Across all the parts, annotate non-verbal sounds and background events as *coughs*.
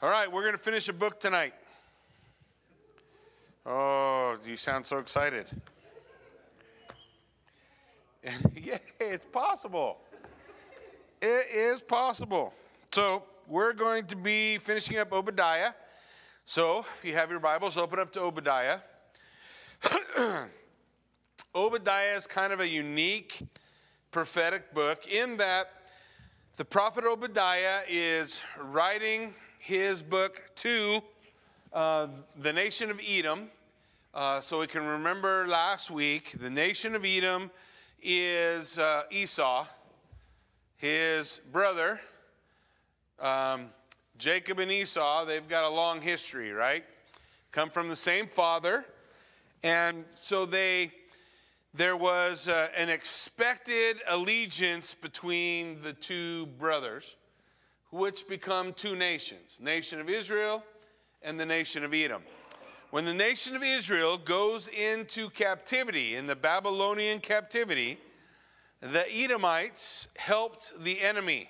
All right, we're going to finish a book tonight. Oh, you sound so excited. *laughs* yeah, it's possible. It is possible. So, we're going to be finishing up Obadiah. So, if you have your Bibles, open up to Obadiah. *clears throat* Obadiah is kind of a unique prophetic book in that the prophet Obadiah is writing his book to uh, the nation of Edom. Uh, so we can remember last week, the nation of Edom is uh, Esau, his brother. Um, Jacob and Esau, they've got a long history, right? Come from the same father. And so they there was uh, an expected allegiance between the two brothers, which become two nations nation of Israel and the nation of Edom. When the nation of Israel goes into captivity, in the Babylonian captivity, the Edomites helped the enemy.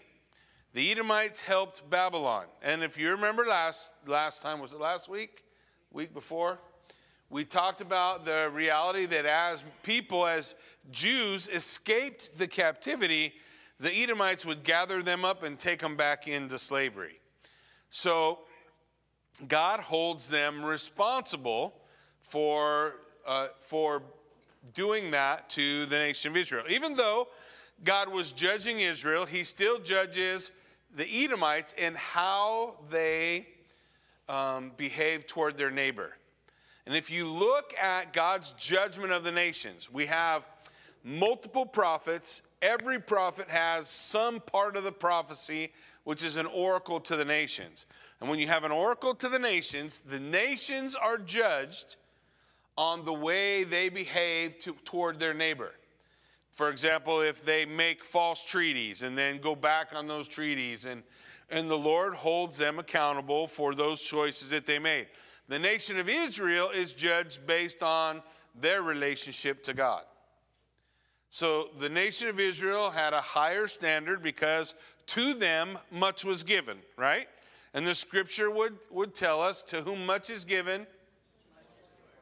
The Edomites helped Babylon. And if you remember last, last time, was it last week? Week before? we talked about the reality that as people, as Jews, escaped the captivity, the Edomites would gather them up and take them back into slavery. So God holds them responsible for, uh, for doing that to the nation of Israel. Even though God was judging Israel, he still judges the Edomites in how they um, behave toward their neighbor. And if you look at God's judgment of the nations, we have multiple prophets. Every prophet has some part of the prophecy, which is an oracle to the nations. And when you have an oracle to the nations, the nations are judged on the way they behave to, toward their neighbor. For example, if they make false treaties and then go back on those treaties, and, and the Lord holds them accountable for those choices that they made. The nation of Israel is judged based on their relationship to God. So the nation of Israel had a higher standard because to them much was given, right? And the scripture would, would tell us to whom much is given,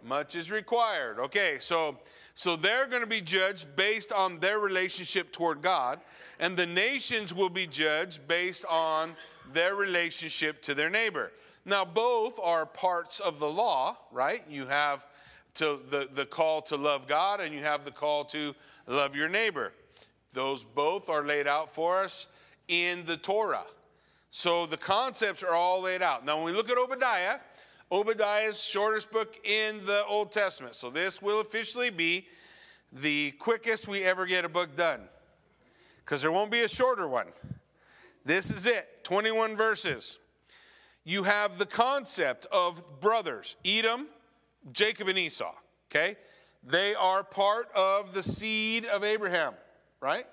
much is required. Okay, so so they're going to be judged based on their relationship toward God, and the nations will be judged based on their relationship to their neighbor. Now, both are parts of the law, right? You have to, the, the call to love God and you have the call to love your neighbor. Those both are laid out for us in the Torah. So the concepts are all laid out. Now, when we look at Obadiah, Obadiah's shortest book in the Old Testament. So this will officially be the quickest we ever get a book done because there won't be a shorter one. This is it 21 verses you have the concept of brothers Edom, Jacob, and Esau. Okay? They are part of the seed of Abraham, right?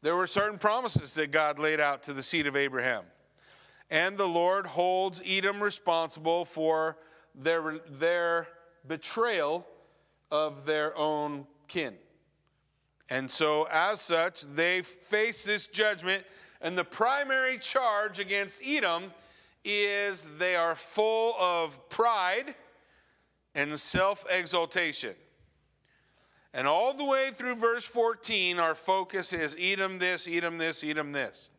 There were certain promises that God laid out to the seed of Abraham. And the Lord holds Edom responsible for their, their betrayal of their own kin. And so, as such, they face this judgment. And the primary charge against Edom is they are full of pride and self exaltation. And all the way through verse 14, our focus is Edom this, Edom this, Edom this.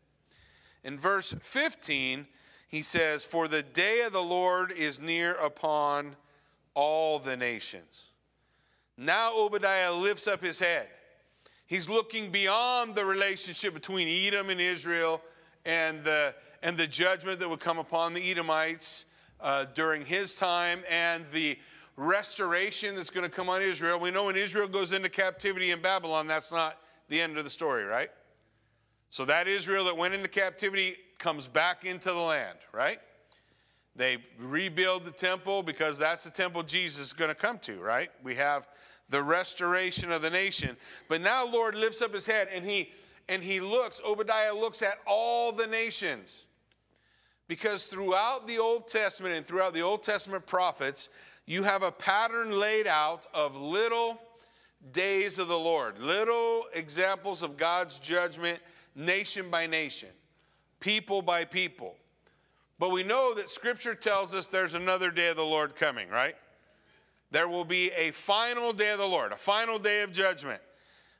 In verse 15, he says, For the day of the Lord is near upon all the nations. Now Obadiah lifts up his head. He's looking beyond the relationship between Edom and Israel and the and the judgment that would come upon the Edomites uh, during his time and the restoration that's going to come on Israel. We know when Israel goes into captivity in Babylon, that's not the end of the story, right? So that Israel that went into captivity comes back into the land, right? They rebuild the temple because that's the temple Jesus is going to come to, right? We have the restoration of the nation. But now Lord lifts up his head and he and he looks, Obadiah looks at all the nations. Because throughout the Old Testament and throughout the Old Testament prophets, you have a pattern laid out of little days of the Lord, little examples of God's judgment, nation by nation, people by people, But we know that Scripture tells us there's another day of the Lord coming, right? There will be a final day of the Lord, a final day of judgment.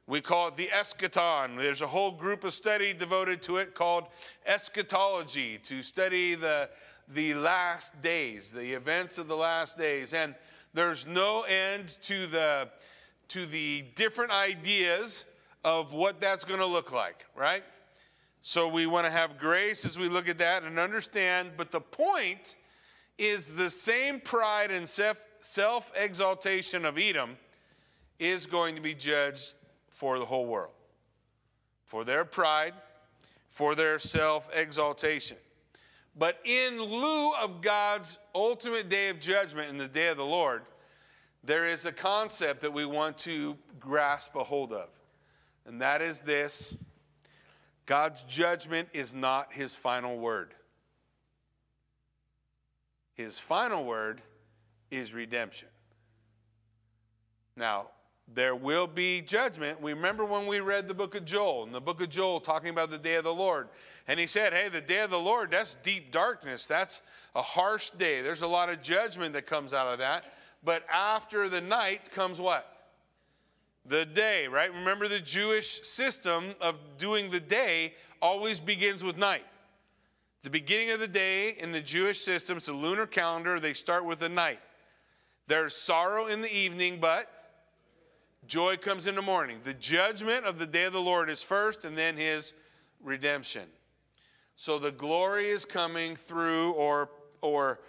We call it the eschaton. There's a whole group of study devoted to it called eschatology, to study the, the last days, the events of the last days. And there's no end to the, to the different ideas of what that's going to look like, right? So we want to have grace as we look at that and understand. But the point is the same pride and self exaltation of Edom is going to be judged for the whole world. For their pride, for their self exaltation. But in lieu of God's ultimate day of judgment in the day of the Lord, there is a concept that we want to grasp a hold of. And that is this God's judgment is not his final word. His final word is redemption. Now, there will be judgment. We remember when we read the book of Joel, in the book of Joel, talking about the day of the Lord. And he said, Hey, the day of the Lord, that's deep darkness. That's a harsh day. There's a lot of judgment that comes out of that. But after the night comes what? The day, right? Remember the Jewish system of doing the day always begins with night. The beginning of the day in the Jewish system, it's a lunar calendar, they start with the night. There's sorrow in the evening, but Joy comes in the morning. The judgment of the day of the Lord is first and then his redemption. So the glory is coming through or, or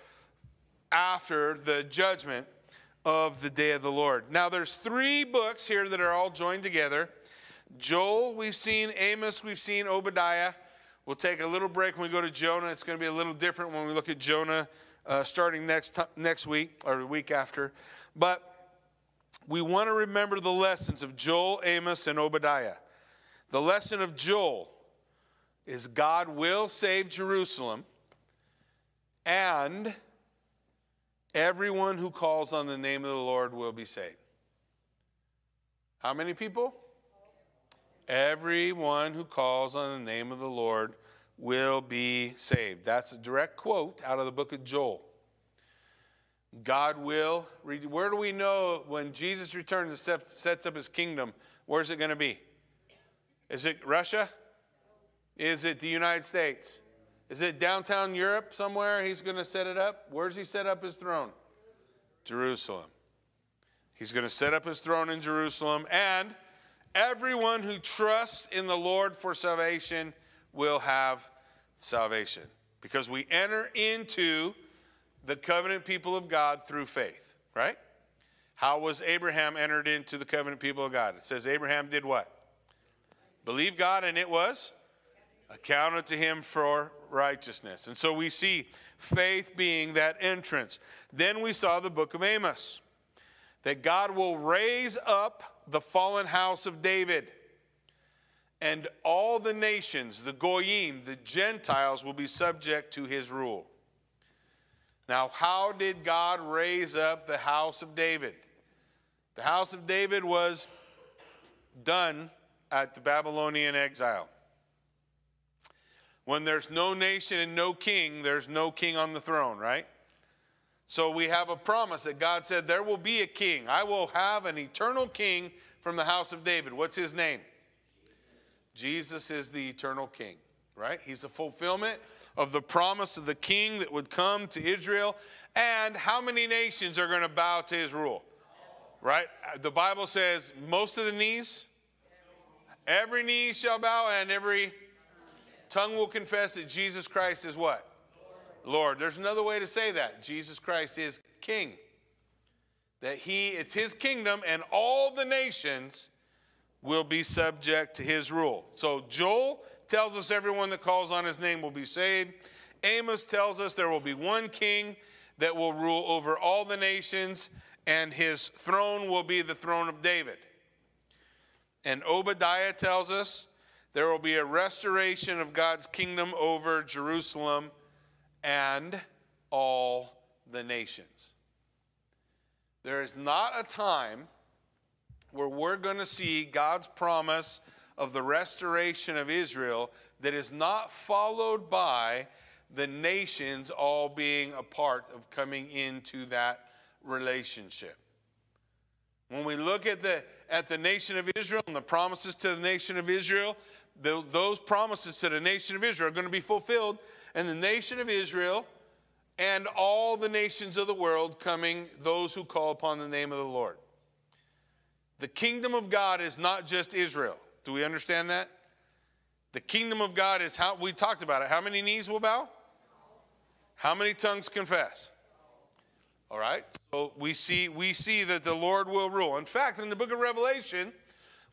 after the judgment of the day of the Lord. Now there's three books here that are all joined together. Joel, we've seen, Amos, we've seen, Obadiah. We'll take a little break when we go to Jonah. It's going to be a little different when we look at Jonah uh, starting next, t- next week or the week after. But we want to remember the lessons of Joel, Amos, and Obadiah. The lesson of Joel is God will save Jerusalem, and everyone who calls on the name of the Lord will be saved. How many people? Everyone who calls on the name of the Lord will be saved. That's a direct quote out of the book of Joel. God will. Where do we know when Jesus returns and sets up his kingdom? Where's it going to be? Is it Russia? Is it the United States? Is it downtown Europe somewhere he's going to set it up? Where's he set up his throne? Jerusalem. He's going to set up his throne in Jerusalem, and everyone who trusts in the Lord for salvation will have salvation. Because we enter into the covenant people of God through faith, right? How was Abraham entered into the covenant people of God? It says Abraham did what? Believe God, and it was accounted to him for righteousness. And so we see faith being that entrance. Then we saw the book of Amos that God will raise up the fallen house of David. And all the nations, the Goyim, the Gentiles, will be subject to his rule. Now, how did God raise up the house of David? The house of David was done at the Babylonian exile. When there's no nation and no king, there's no king on the throne, right? So we have a promise that God said, There will be a king. I will have an eternal king from the house of David. What's his name? Jesus is the eternal king, right? He's the fulfillment of the promise of the king that would come to Israel. And how many nations are going to bow to his rule? Right? The Bible says most of the knees, every knee shall bow, and every tongue will confess that Jesus Christ is what? Lord. There's another way to say that. Jesus Christ is king. That he, it's his kingdom, and all the nations will be subject to his rule. So Joel tells us everyone that calls on his name will be saved. Amos tells us there will be one king that will rule over all the nations, and his throne will be the throne of David. And Obadiah tells us there will be a restoration of God's kingdom over Jerusalem and all the nations. There is not a time where we're going to see God's promise of the restoration of Israel that is not followed by the nations all being a part of coming into that relationship. When we look at the, at the nation of Israel and the promises to the nation of Israel, the, those promises to the nation of Israel are going to be fulfilled, and the nation of Israel and all the nations of the world coming, those who call upon the name of the Lord. The kingdom of God is not just Israel. Do we understand that? The kingdom of God is how we talked about it. How many knees will bow? How many tongues confess? All right. So we see we see that the Lord will rule. In fact, in the book of Revelation,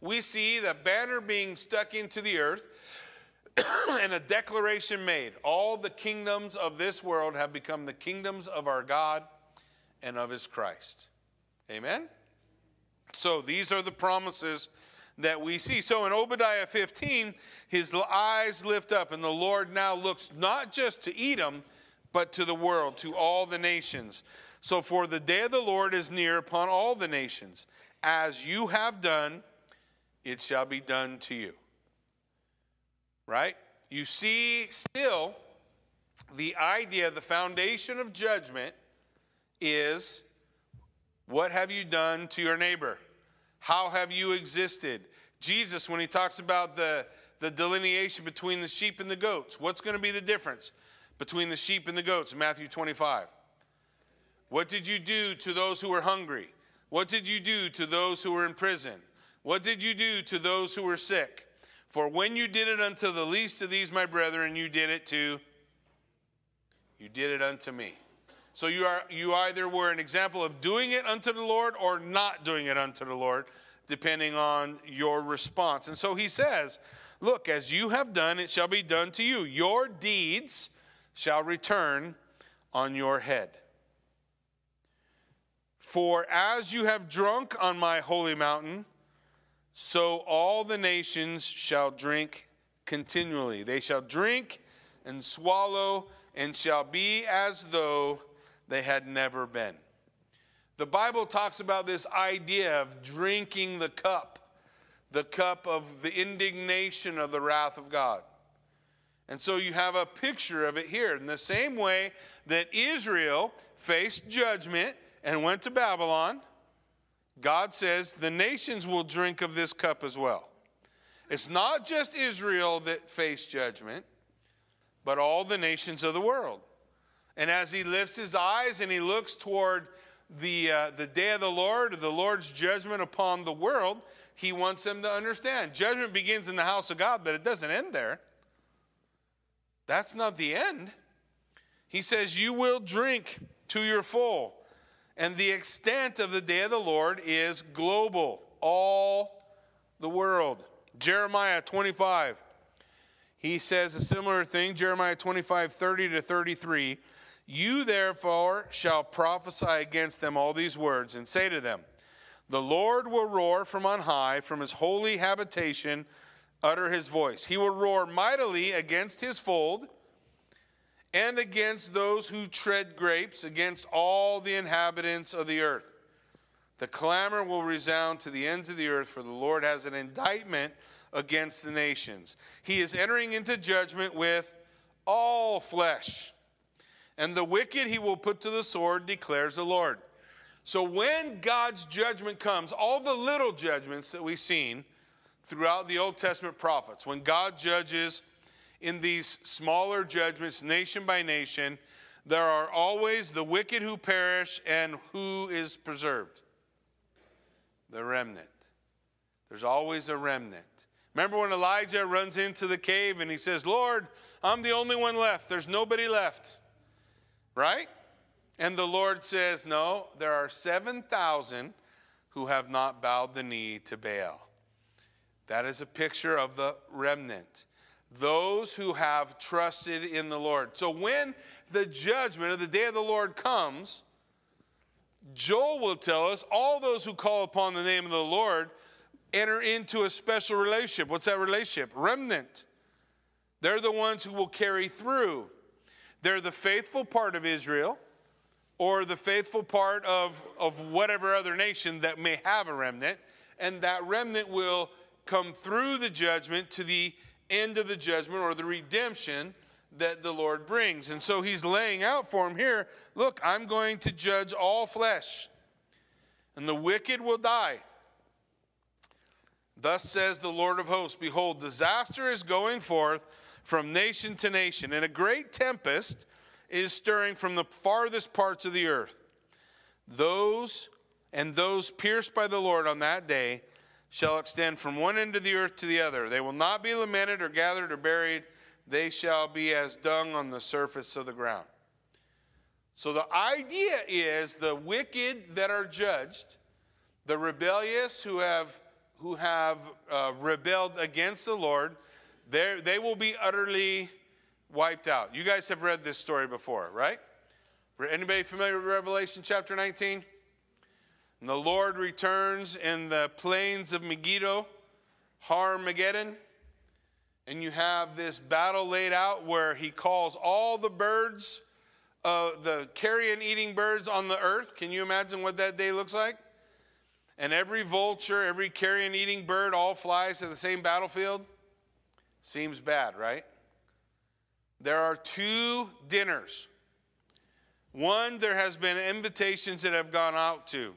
we see the banner being stuck into the earth *coughs* and a declaration made. All the kingdoms of this world have become the kingdoms of our God and of his Christ. Amen. So these are the promises that we see. So in Obadiah 15, his eyes lift up, and the Lord now looks not just to Edom, but to the world, to all the nations. So for the day of the Lord is near upon all the nations. As you have done, it shall be done to you. Right? You see, still, the idea, the foundation of judgment is what have you done to your neighbor? How have you existed? Jesus, when he talks about the, the delineation between the sheep and the goats, what's going to be the difference? between the sheep and the goats in Matthew 25. What did you do to those who were hungry? What did you do to those who were in prison? What did you do to those who were sick? For when you did it unto the least of these, my brethren, you did it to you did it unto me. So you are you either were an example of doing it unto the Lord or not doing it unto the Lord, depending on your response. And so he says, Look, as you have done, it shall be done to you. Your deeds shall return on your head. For as you have drunk on my holy mountain, so all the nations shall drink continually. They shall drink and swallow and shall be as though they had never been. The Bible talks about this idea of drinking the cup, the cup of the indignation of the wrath of God. And so you have a picture of it here. In the same way that Israel faced judgment and went to Babylon, God says the nations will drink of this cup as well. It's not just Israel that faced judgment, but all the nations of the world. And as he lifts his eyes and he looks toward the, uh, the day of the Lord, the Lord's judgment upon the world, he wants them to understand. Judgment begins in the house of God, but it doesn't end there. That's not the end. He says, You will drink to your full. And the extent of the day of the Lord is global, all the world. Jeremiah 25. He says a similar thing, Jeremiah 25, 30 to 33. You therefore shall prophesy against them all these words and say to them, The Lord will roar from on high, from his holy habitation utter his voice. He will roar mightily against his fold and against those who tread grapes, against all the inhabitants of the earth. The clamor will resound to the ends of the earth, for the Lord has an indictment against the nations. He is entering into judgment with all flesh. And the wicked he will put to the sword, declares the Lord. So when God's judgment comes, all the little judgments that we've seen, throughout the Old Testament prophets. When God judges in these smaller judgments, nation by nation, there are always the wicked who perish and who is preserved? The remnant. There's always a remnant. Remember when Elijah runs into the cave and he says, Lord, I'm the only one left. There's nobody left. Right? And the Lord says, No, there are 7,000 who have not bowed the knee to Baal. That is a picture of the remnant, those who have trusted in the Lord. So when the judgment of the day of the Lord comes, Joel will tell us all those who call upon the name of the Lord enter into a special relationship. What's that relationship? Remnant. They're the ones who will carry through. They're the faithful part of Israel or the faithful part of, of whatever other nation that may have a remnant, and that remnant will come through the judgment to the end of the judgment or the redemption that the Lord brings. And so he's laying out for him here look, I'm going to judge all flesh, and the wicked will die. Thus says the Lord of hosts Behold, disaster is going forth from nation to nation, and a great tempest is stirring from the farthest parts of the earth. Those and those pierced by the Lord on that day shall extend from one end of the earth to the other. They will not be lamented or gathered or buried they shall be as dung on the surface of the ground. So the idea is the wicked that are judged, the rebellious who have who have uh, rebelled against the Lord, they will be utterly wiped out. You guys have read this story before, right? Anybody familiar with Revelation chapter 19? And the Lord returns in the plains of Megiddo, Har-Mageddon and you have this battle laid out where he calls all the birds, uh, the carrion eating birds on the earth. Can you imagine what that day looks like? And every vulture, every carrion eating bird all flies to the same battlefield? Seems bad, right? There are two dinners. One, there has been invitations that have gone out to.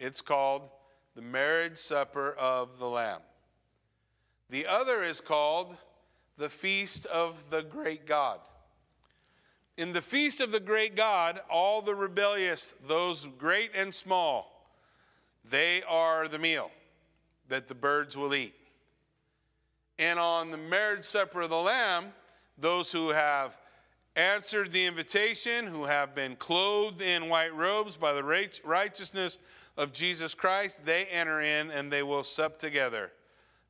It's called the marriage supper of the Lamb. The other is called the feast of the great God. In the feast of the great God, all the rebellious, those great and small, they are the meal that the birds will eat. And on the marriage supper of the Lamb, those who have answered the invitation, who have been clothed in white robes by the righteousness of Jesus Christ, they enter in and they will sup together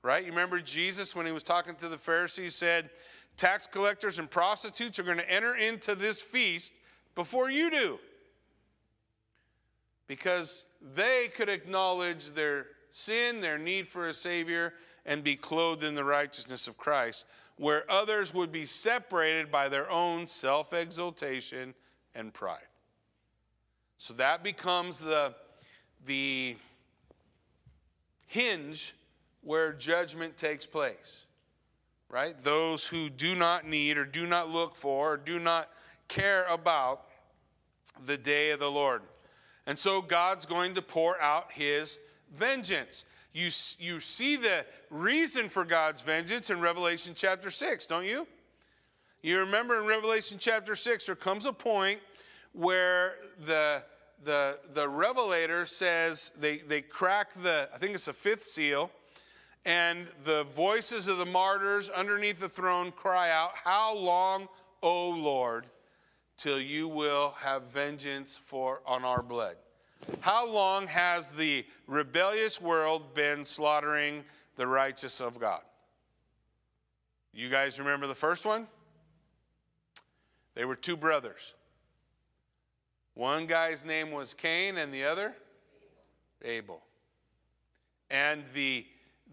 right? You remember Jesus when he was talking to the Pharisees said, tax collectors and prostitutes are going to enter into this feast before you do. Because they could acknowledge their sin, their need for a Savior, and be clothed in the righteousness of Christ, where others would be separated by their own self exaltation and pride. So that becomes the, the hinge where judgment takes place, right? Those who do not need or do not look for or do not care about the day of the Lord. And so God's going to pour out his vengeance. You, you see the reason for God's vengeance in Revelation chapter 6, don't you? You remember in Revelation chapter 6, there comes a point where the, the, the revelator says, they, they crack the, I think it's the fifth seal, and the voices of the martyrs underneath the throne cry out, How long, O Lord, till you will have vengeance for on our blood? How long has the rebellious world been slaughtering the righteous of God? You guys remember the first one? They were two brothers. One guy's name was Cain and the other Abel. And the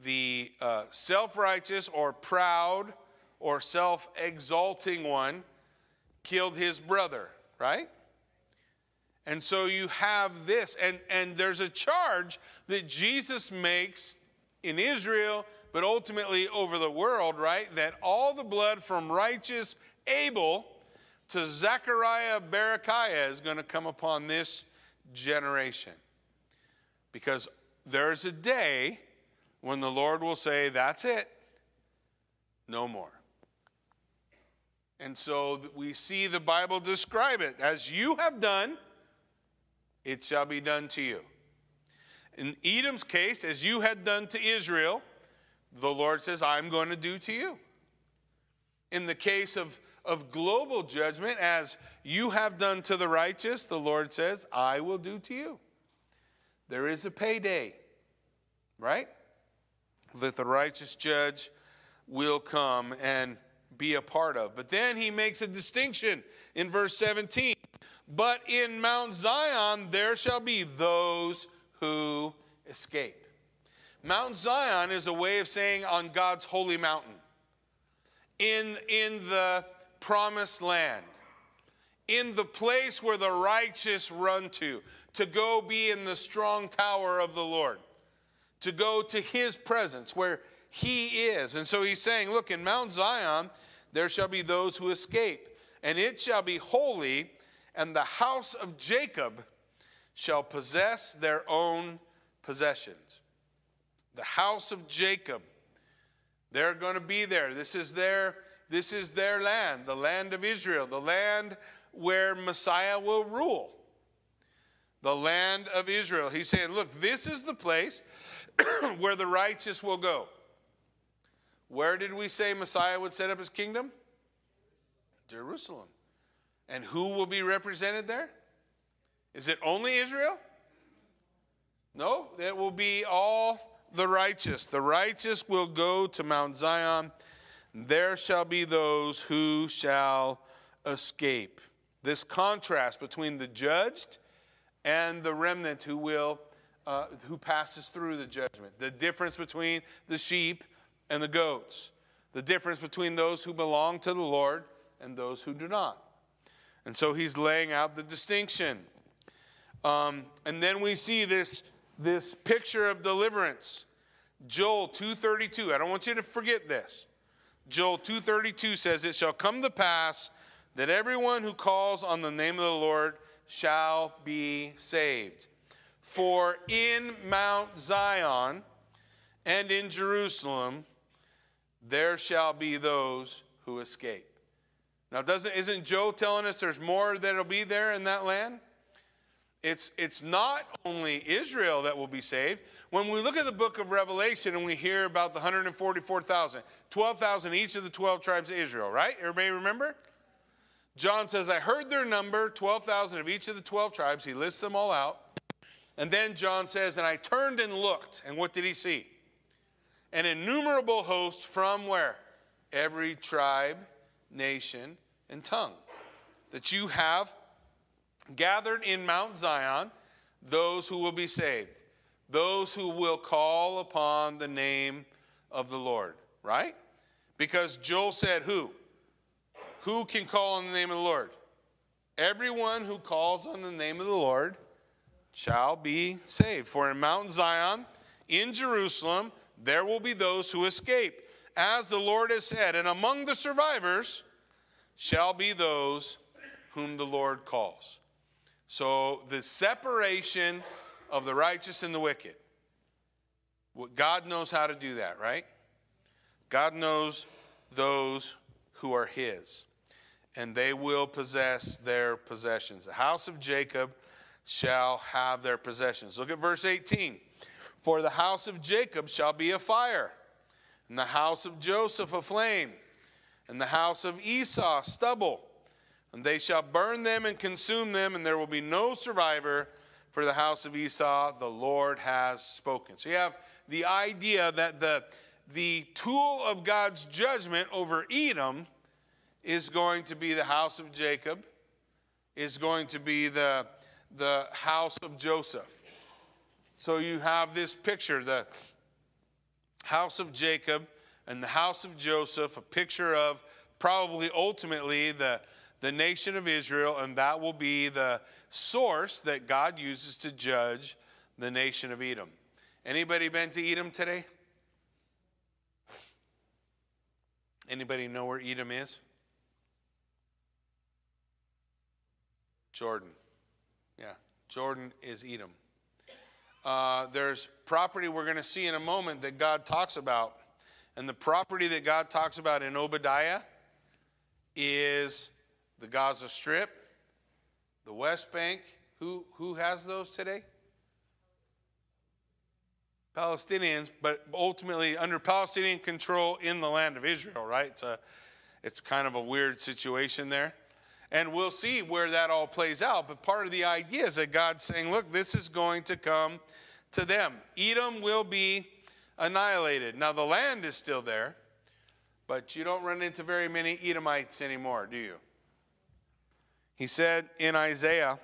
the uh, self righteous or proud or self exalting one killed his brother, right? And so you have this, and, and there's a charge that Jesus makes in Israel, but ultimately over the world, right? That all the blood from righteous Abel to Zechariah Berechiah is going to come upon this generation. Because there's a day when the Lord will say, That's it, no more. And so we see the Bible describe it as you have done, it shall be done to you. In Edom's case, as you had done to Israel, the Lord says, I'm going to do to you. In the case of, of global judgment, as you have done to the righteous, the Lord says, I will do to you. There is a payday, right? that the righteous judge will come and be a part of. But then he makes a distinction in verse 17. But in Mount Zion there shall be those who escape. Mount Zion is a way of saying on God's holy mountain, in, in the promised land, in the place where the righteous run to, to go be in the strong tower of the Lord to go to his presence where he is. And so he's saying, look, in Mount Zion, there shall be those who escape, and it shall be holy, and the house of Jacob shall possess their own possessions. The house of Jacob, they're going to be there. This is their this is their land, the land of Israel, the land where Messiah will rule. The land of Israel. He's saying, look, this is the place *coughs* where the righteous will go. Where did we say Messiah would set up his kingdom? Jerusalem. And who will be represented there? Is it only Israel? No, it will be all the righteous. The righteous will go to Mount Zion. There shall be those who shall escape. This contrast between the judged and the remnant who will uh, who passes through the judgment. The difference between the sheep and the goats, the difference between those who belong to the Lord and those who do not. And so he's laying out the distinction. Um, and then we see this, this picture of deliverance. Joel 2:32. I don't want you to forget this. Joel 2:32 says, "It shall come to pass that everyone who calls on the name of the Lord shall be saved." For in Mount Zion and in Jerusalem there shall be those who escape. Now, doesn't isn't Joel telling us there's more that'll be there in that land? It's, it's not only Israel that will be saved. When we look at the book of Revelation and we hear about the 144,000, 12,000 each of the 12 tribes of Israel, right? Everybody remember? John says, I heard their number, 12,000 of each of the 12 tribes. He lists them all out. And then John says, And I turned and looked, and what did he see? An innumerable host from where? Every tribe, nation, and tongue. That you have gathered in Mount Zion those who will be saved, those who will call upon the name of the Lord, right? Because Joel said, Who? Who can call on the name of the Lord? Everyone who calls on the name of the Lord shall be saved. For in Mount Zion, in Jerusalem, there will be those who escape, as the Lord has said, and among the survivors shall be those whom the Lord calls. So the separation of the righteous and the wicked. God knows how to do that, right? God knows those who are his, and they will possess their possessions. The house of Jacob shall have their possessions. Look at verse 18. For the house of Jacob shall be a fire, and the house of Joseph a flame, and the house of Esau stubble. And they shall burn them and consume them, and there will be no survivor for the house of Esau. The Lord has spoken. So you have the idea that the, the tool of God's judgment over Edom is going to be the house of Jacob, is going to be the the house of Joseph. So you have this picture the house of Jacob and the house of Joseph, a picture of probably ultimately the, the nation of Israel, and that will be the source that God uses to judge the nation of Edom. Anybody been to Edom today? Anybody know where Edom is? Jordan. Yeah, Jordan is Edom. Uh, there's property we're going to see in a moment that God talks about. And the property that God talks about in Obadiah is the Gaza Strip, the West Bank. Who, who has those today? Palestinians, but ultimately under Palestinian control in the land of Israel, right? It's, a, it's kind of a weird situation there. And we'll see where that all plays out. But part of the idea is that God's saying, look, this is going to come to them. Edom will be annihilated. Now, the land is still there, but you don't run into very many Edomites anymore, do you? He said in Isaiah,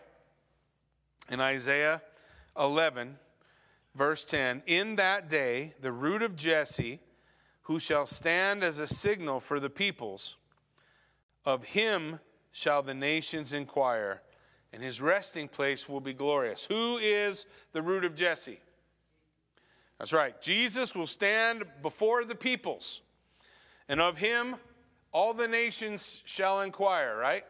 in Isaiah 11, verse 10, In that day, the root of Jesse, who shall stand as a signal for the peoples, of him shall the nations inquire, and his resting place will be glorious. Who is the root of Jesse? That's right. Jesus will stand before the peoples, and of him all the nations shall inquire, right?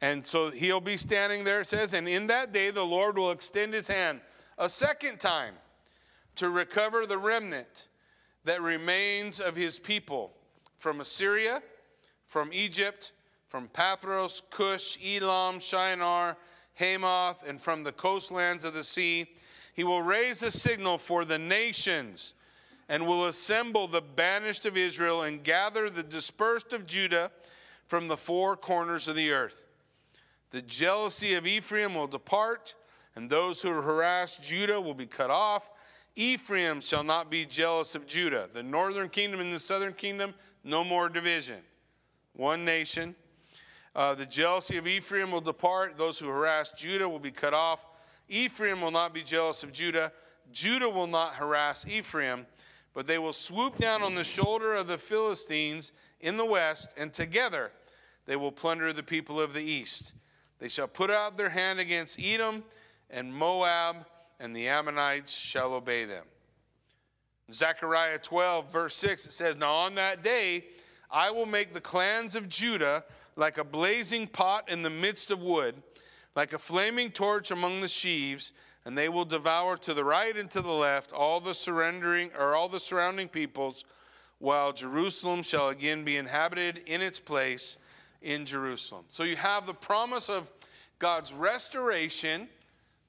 And so he'll be standing there, it says, and in that day the Lord will extend his hand a second time to recover the remnant that remains of his people from Assyria, from Egypt, from Pathros, Cush, Elam, Shinar, Hamath, and from the coastlands of the sea. He will raise a signal for the nations and will assemble the banished of Israel and gather the dispersed of Judah from the four corners of the earth. The jealousy of Ephraim will depart, and those who harass Judah will be cut off. Ephraim shall not be jealous of Judah. The northern kingdom and the southern kingdom, no more division. One nation. Uh, the jealousy of Ephraim will depart. Those who harass Judah will be cut off. Ephraim will not be jealous of Judah. Judah will not harass Ephraim, but they will swoop down on the shoulder of the Philistines in the west, and together they will plunder the people of the east. They shall put out their hand against Edom and Moab, and the Ammonites shall obey them. Zechariah 12, verse 6, it says, Now on that day I will make the clans of Judah like a blazing pot in the midst of wood, like a flaming torch among the sheaves, and they will devour to the right and to the left all the surrendering or all the surrounding peoples, while Jerusalem shall again be inhabited in its place in Jerusalem. So you have the promise of God's restoration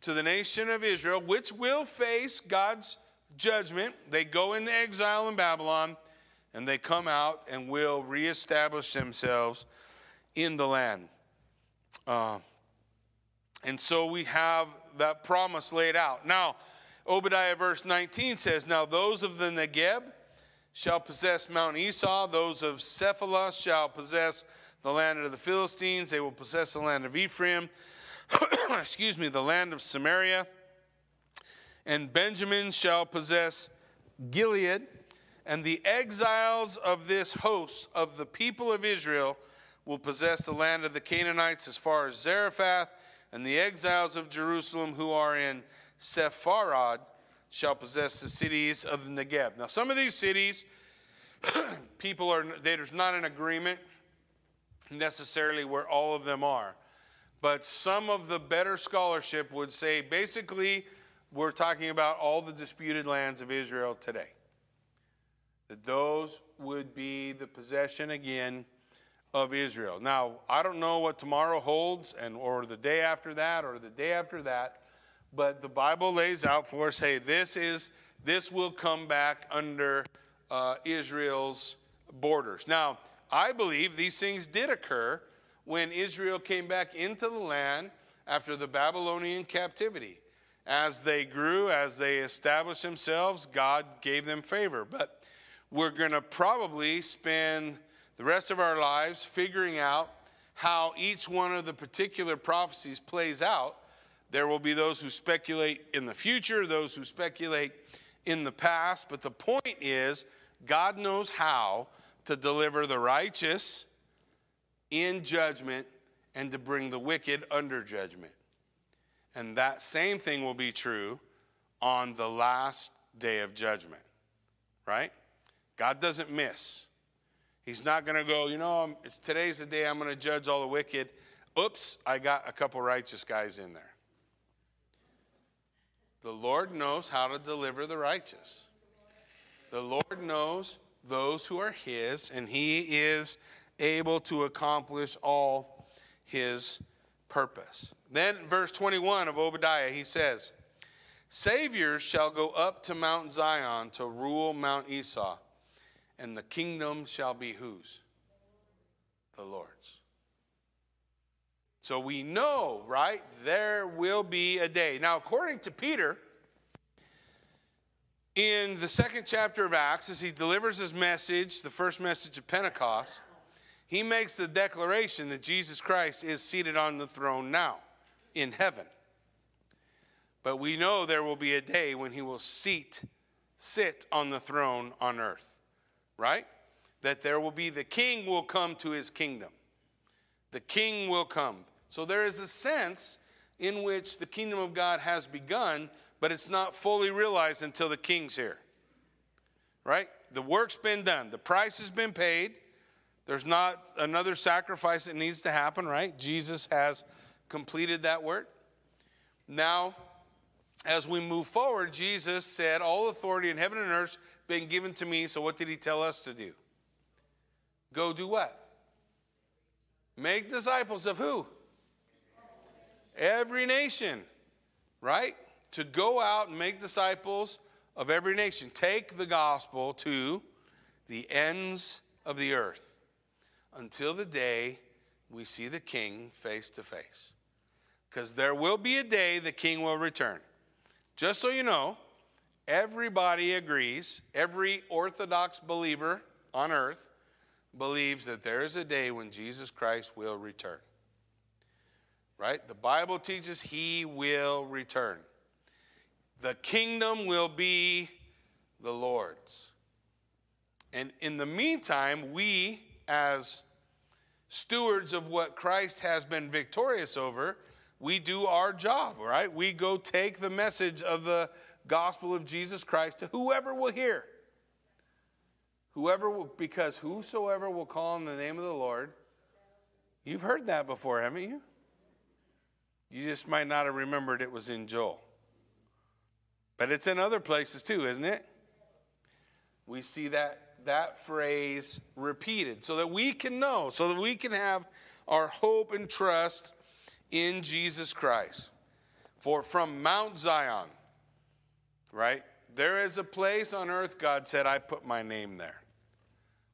to the nation of Israel, which will face God's judgment. They go into exile in Babylon and they come out and will reestablish themselves in the land. Uh, and so we have that promise laid out. Now, Obadiah verse 19 says, Now those of the Negeb shall possess Mount Esau, those of Shephelah shall possess the land of the Philistines. They will possess the land of Ephraim, *coughs* excuse me, the land of Samaria. And Benjamin shall possess Gilead. And the exiles of this host of the people of Israel will possess the land of the Canaanites as far as Zarephath. And the exiles of Jerusalem who are in Sepharad shall possess the cities of the Negev. Now, some of these cities, *clears throat* people are, there's not an agreement necessarily where all of them are. But some of the better scholarship would say basically we're talking about all the disputed lands of Israel today. That those would be the possession again of Israel. Now, I don't know what tomorrow holds and or the day after that or the day after that, but the Bible lays out for us, hey, this is this will come back under uh, Israel's borders. Now, I believe these things did occur when Israel came back into the land after the Babylonian captivity. As they grew, as they established themselves, God gave them favor. But we're going to probably spend the rest of our lives figuring out how each one of the particular prophecies plays out. There will be those who speculate in the future, those who speculate in the past, but the point is, God knows how to deliver the righteous in judgment and to bring the wicked under judgment. And that same thing will be true on the last day of judgment, right? God doesn't miss. He's not going to go, you know, it's, today's the day I'm going to judge all the wicked. Oops, I got a couple righteous guys in there. The Lord knows how to deliver the righteous. The Lord knows those who are his, and he is able to accomplish all his purpose. Then, verse 21 of Obadiah, he says, Saviors shall go up to Mount Zion to rule Mount Esau, and the kingdom shall be whose? The Lord's. So we know, right? There will be a day. Now, according to Peter, in the second chapter of Acts, as he delivers his message, the first message of Pentecost, he makes the declaration that Jesus Christ is seated on the throne now in heaven. But we know there will be a day when he will seat, sit on the throne on earth, right? That there will be the king will come to his kingdom. The king will come. So there is a sense in which the kingdom of God has begun, but it's not fully realized until the king's here. Right? The work's been done, the price has been paid, There's not another sacrifice that needs to happen, right? Jesus has completed that work. Now, as we move forward, Jesus said, All authority in heaven and earth been given to me. So what did he tell us to do? Go do what? Make disciples of who? Every nation, right? To go out and make disciples of every nation. Take the gospel to the ends of the earth until the day we see the king face to face. Because there will be a day the king will return. Just so you know, everybody agrees, every Orthodox believer on earth believes that there is a day when Jesus Christ will return. Right? The Bible teaches he will return. The kingdom will be the Lord's. And in the meantime, we, as stewards of what Christ has been victorious over, we do our job, right? We go take the message of the gospel of Jesus Christ to whoever will hear. Whoever will, because whosoever will call on the name of the Lord, you've heard that before, haven't you? You just might not have remembered it was in Joel. But it's in other places too, isn't it? We see that that phrase repeated so that we can know, so that we can have our hope and trust in Jesus Christ. For from Mount Zion, right? There is a place on earth, God said, I put my name there.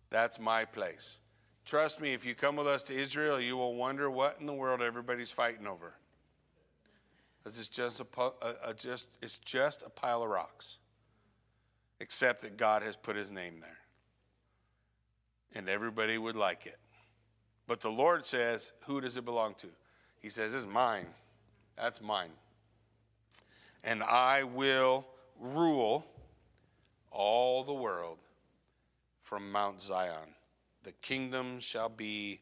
That's my place. Trust me, if you come with us to Israel, you will wonder what in the world everybody's fighting over. Because it's just a, a, a, just, it's just a pile of rocks, except that God has put his name there. And everybody would like it. But the Lord says, Who does it belong to? He says, It's mine. That's mine. And I will rule all the world from Mount Zion. The kingdom shall be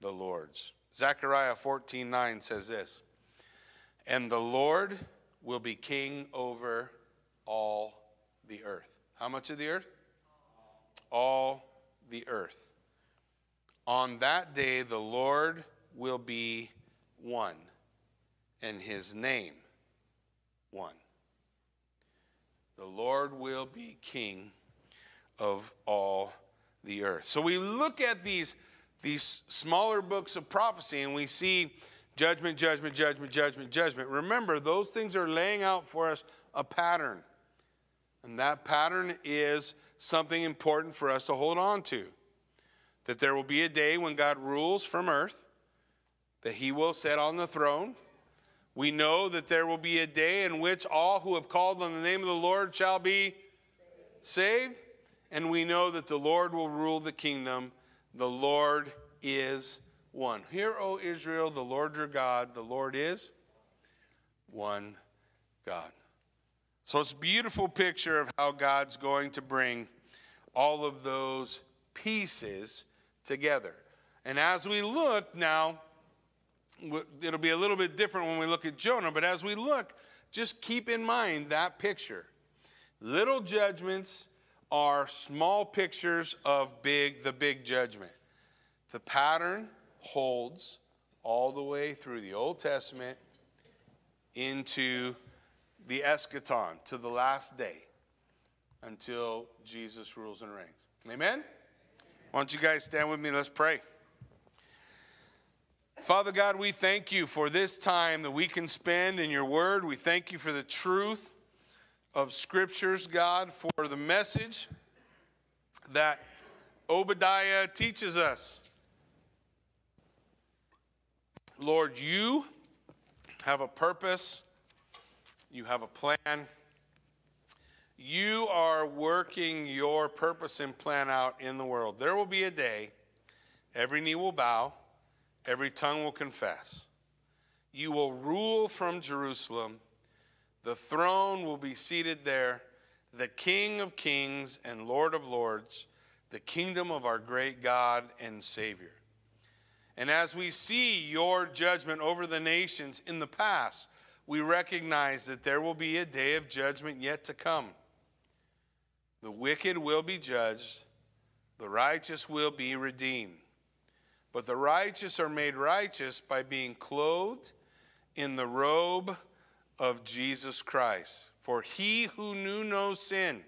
the Lord's. Zechariah 14 9 says this And the Lord will be king over all the earth. How much of the earth? All the earth. On that day, the Lord will be one, and his name one. The Lord will be king of all the earth. So we look at these, these smaller books of prophecy and we see judgment, judgment, judgment, judgment, judgment. Remember, those things are laying out for us a pattern. And that pattern is something important for us to hold on to. That there will be a day when God rules from earth that he will sit on the throne. We know that there will be a day in which all who have called on the name of the Lord shall be saved. And we know that the Lord will rule the kingdom. The Lord is one. Hear, O Israel, the Lord your God, the Lord is one God. So it's a beautiful picture of how God's going to bring all of those pieces together. And as we look now, it'll be a little bit different when we look at Jonah, but as we look, just keep in mind that picture. Little judgments are small pictures of big the big judgment. The pattern holds all the way through the Old Testament into the eschaton, to the last day, until Jesus rules and reigns. Amen? Why don't you guys stand with me? Let's pray. Father God, we thank you for this time that we can spend in your word. We thank you for the truth of scriptures, God, for the message that Obadiah teaches us. Lord, you have a purpose, you have a plan. You are working your purpose and plan out in the world. There will be a day, every knee will bow every tongue will confess. You will rule from Jerusalem. The throne will be seated there, the King of kings and Lord of lords, the kingdom of our great God and Savior. And as we see your judgment over the nations in the past, we recognize that there will be a day of judgment yet to come. The wicked will be judged, the righteous will be redeemed. But the righteous are made righteous by being clothed in the robe of Jesus Christ. For he who knew no sin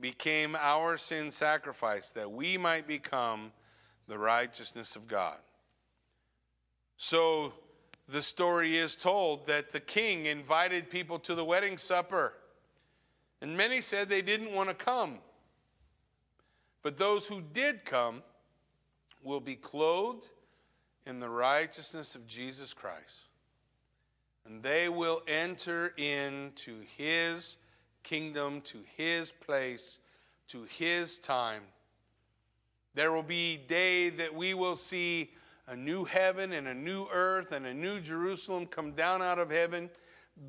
became our sin sacrifice, that we might become the righteousness of God. So the story is told that the king invited people to the wedding supper, and many said they didn't want to come. But those who did come will be clothed in the righteousness of Jesus Christ. And they will enter into his kingdom, to his place, to his time. There will be day that we will see a new heaven and a new earth and a new Jerusalem come down out of heaven,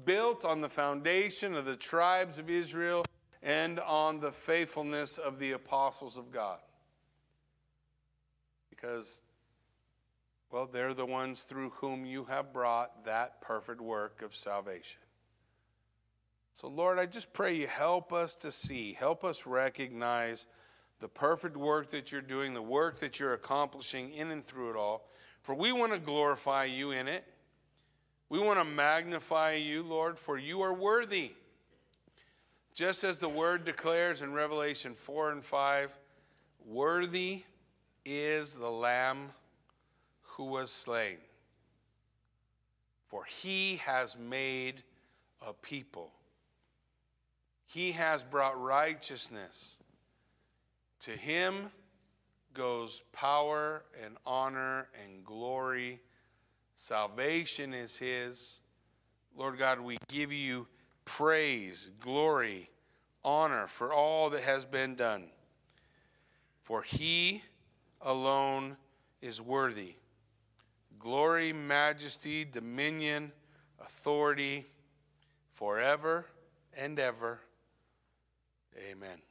built on the foundation of the tribes of Israel and on the faithfulness of the apostles of God. Because, well, they're the ones through whom you have brought that perfect work of salvation. So, Lord, I just pray you help us to see, help us recognize the perfect work that you're doing, the work that you're accomplishing in and through it all. For we want to glorify you in it. We want to magnify you, Lord, for you are worthy. Just as the word declares in Revelation 4 and 5, worthy is the Lamb who was slain. For he has made a people, he has brought righteousness. To him goes power and honor and glory. Salvation is his. Lord God, we give you praise, glory, honor for all that has been done. For he alone is worthy. Glory, majesty, dominion, authority, forever and ever. Amen.